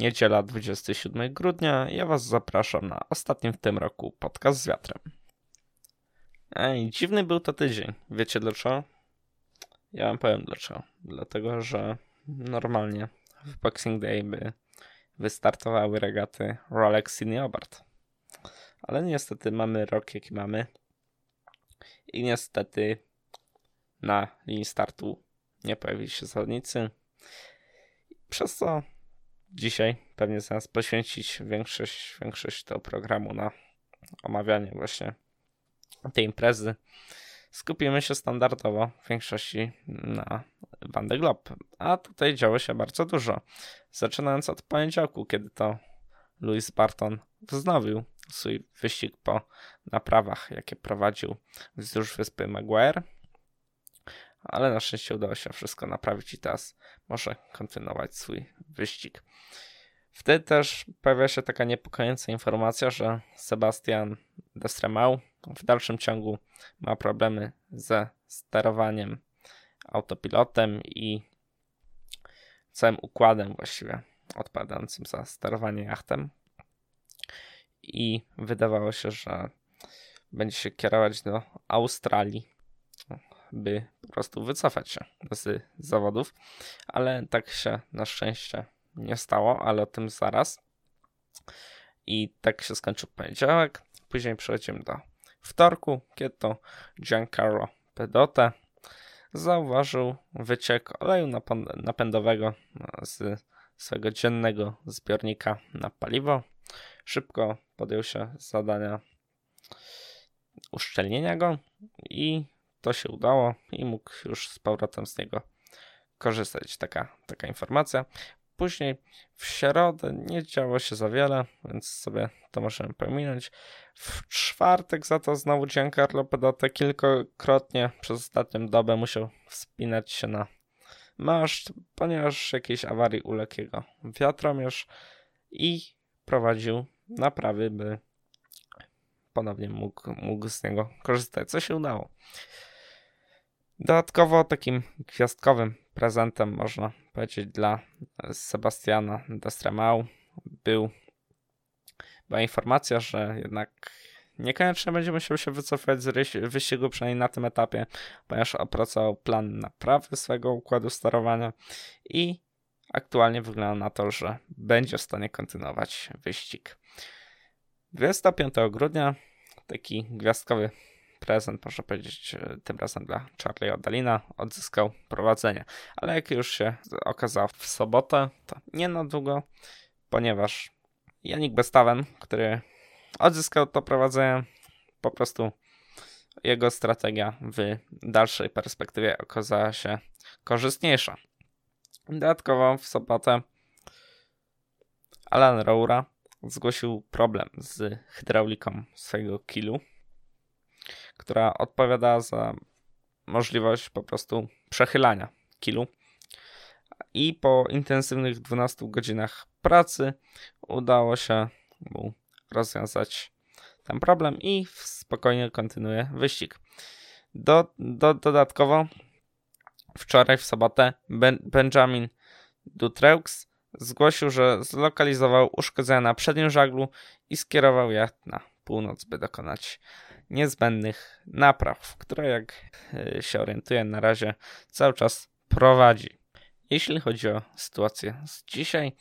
Niedziela 27 grudnia. Ja Was zapraszam na ostatni w tym roku podcast z wiatrem. Ej, dziwny był to tydzień. Wiecie dlaczego? Ja wam powiem dlaczego. Dlatego, że normalnie w Boxing Day by wystartowały regaty Rolex Sydney Hobart. Ale niestety mamy rok jaki mamy. I niestety na linii startu nie pojawili się zawodnicy. Przez co dzisiaj pewnie zamiast poświęcić większość, większość tego programu na omawianie właśnie tej imprezy, skupimy się standardowo w większości na Van de Globe. A tutaj działo się bardzo dużo. Zaczynając od poniedziałku, kiedy to Louis Barton wznowił swój wyścig po naprawach, jakie prowadził wzdłuż wyspy Maguire. Ale na szczęście udało się wszystko naprawić i teraz może kontynuować swój wyścig. Wtedy też pojawia się taka niepokojąca informacja, że Sebastian Destremau w dalszym ciągu ma problemy ze sterowaniem autopilotem i całym układem właściwie odpowiadającym za sterowanie jachtem. I wydawało się, że będzie się kierować do Australii, by po prostu wycofać się z zawodów, ale tak się na szczęście nie stało, ale o tym zaraz. I tak się skończył poniedziałek. Później przechodzimy do wtorku, kiedy to Giancarlo Pedote zauważył wyciek oleju napędowego z swojego dziennego zbiornika na paliwo. Szybko podjął się zadania uszczelnienia go i to się udało i mógł już z powrotem z niego korzystać. Taka, taka informacja. Później w środę nie działo się za wiele, więc sobie to możemy pominąć. W czwartek za to znowu Giancarlo Pedate kilkakrotnie przez ostatnią dobę musiał wspinać się na maszt, ponieważ jakiejś awarii uległ jego wiatromierz i prowadził naprawy, by ponownie mógł, mógł z niego korzystać, co się udało. Dodatkowo takim gwiazdkowym prezentem, można powiedzieć, dla Sebastiana Destremau był, była informacja, że jednak niekoniecznie będzie musiał się wycofać z wyścigu, przynajmniej na tym etapie, ponieważ opracował plan naprawy swojego układu sterowania i aktualnie wygląda na to, że będzie w stanie kontynuować wyścig. 25 grudnia taki gwiazdkowy prezent, można powiedzieć, e, tym razem dla Charlie Odalina, odzyskał prowadzenie. Ale jak już się okazało w sobotę, to nie na długo, ponieważ Janik Bestawen, który odzyskał to prowadzenie, po prostu jego strategia w dalszej perspektywie okazała się korzystniejsza. Dodatkowo w sobotę Alan Roura zgłosił problem z hydrauliką swojego kilu która odpowiada za możliwość po prostu przechylania kilu. I po intensywnych 12 godzinach pracy udało się mu rozwiązać ten problem i spokojnie kontynuuje wyścig. Do, do, dodatkowo wczoraj w sobotę ben, Benjamin Dutreux zgłosił, że zlokalizował uszkodzenia na przednim żaglu i skierował je na północ, by dokonać niezbędnych napraw, które jak e, się orientuję na razie cały czas prowadzi. Jeśli chodzi o sytuację z dzisiaj,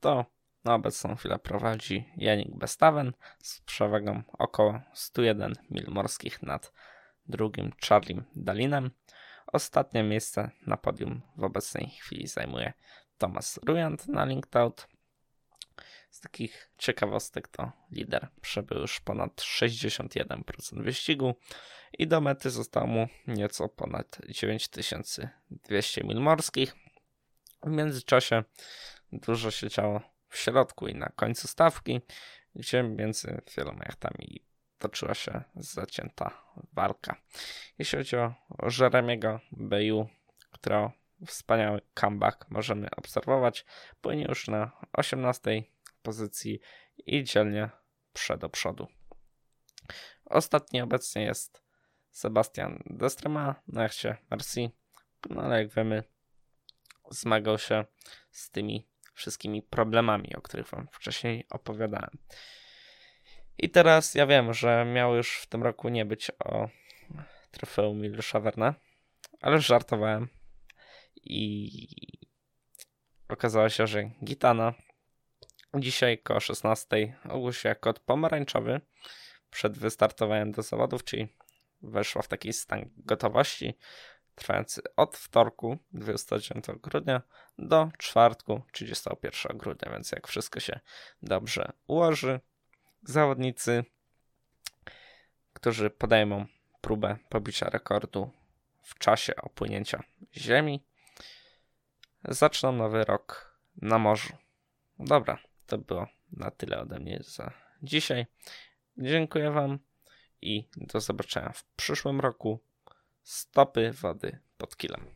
to na obecną chwilę prowadzi Janik Bestawen z przewagą około 101 mil morskich nad drugim Charlie Dalinem. Ostatnie miejsce na podium w obecnej chwili zajmuje Thomas Ruyant na Linked takich ciekawostek to lider przebył już ponad 61% wyścigu i do mety zostało mu nieco ponad 9200 mil morskich. W międzyczasie dużo się działo w środku i na końcu stawki, gdzie między wieloma jachtami toczyła się zacięta walka. Jeśli chodzi o Jeremiego Beju, którego wspaniały comeback możemy obserwować, płynie już na 18 pozycji i dzielnie przed do przodu. Ostatni obecnie jest Sebastian Destrema na jachcie Merci, no ale jak wiemy zmagał się z tymi wszystkimi problemami, o których wam wcześniej opowiadałem. I teraz ja wiem, że miało już w tym roku nie być o trofeum Milusza Werna, ale żartowałem. I okazało się, że Gitana dzisiaj koło 16 ogłosiła kod pomarańczowy przed wystartowaniem do zawodów, czyli weszła w taki stan gotowości trwający od wtorku 29 grudnia do czwartku 31 grudnia, więc jak wszystko się dobrze ułoży, zawodnicy, którzy podejmą próbę pobicia rekordu w czasie opłynięcia Ziemi, zaczną nowy rok na morzu. Dobra, to było na tyle ode mnie za dzisiaj. Dziękuję Wam i do zobaczenia w przyszłym roku. Stopy wody pod kilem.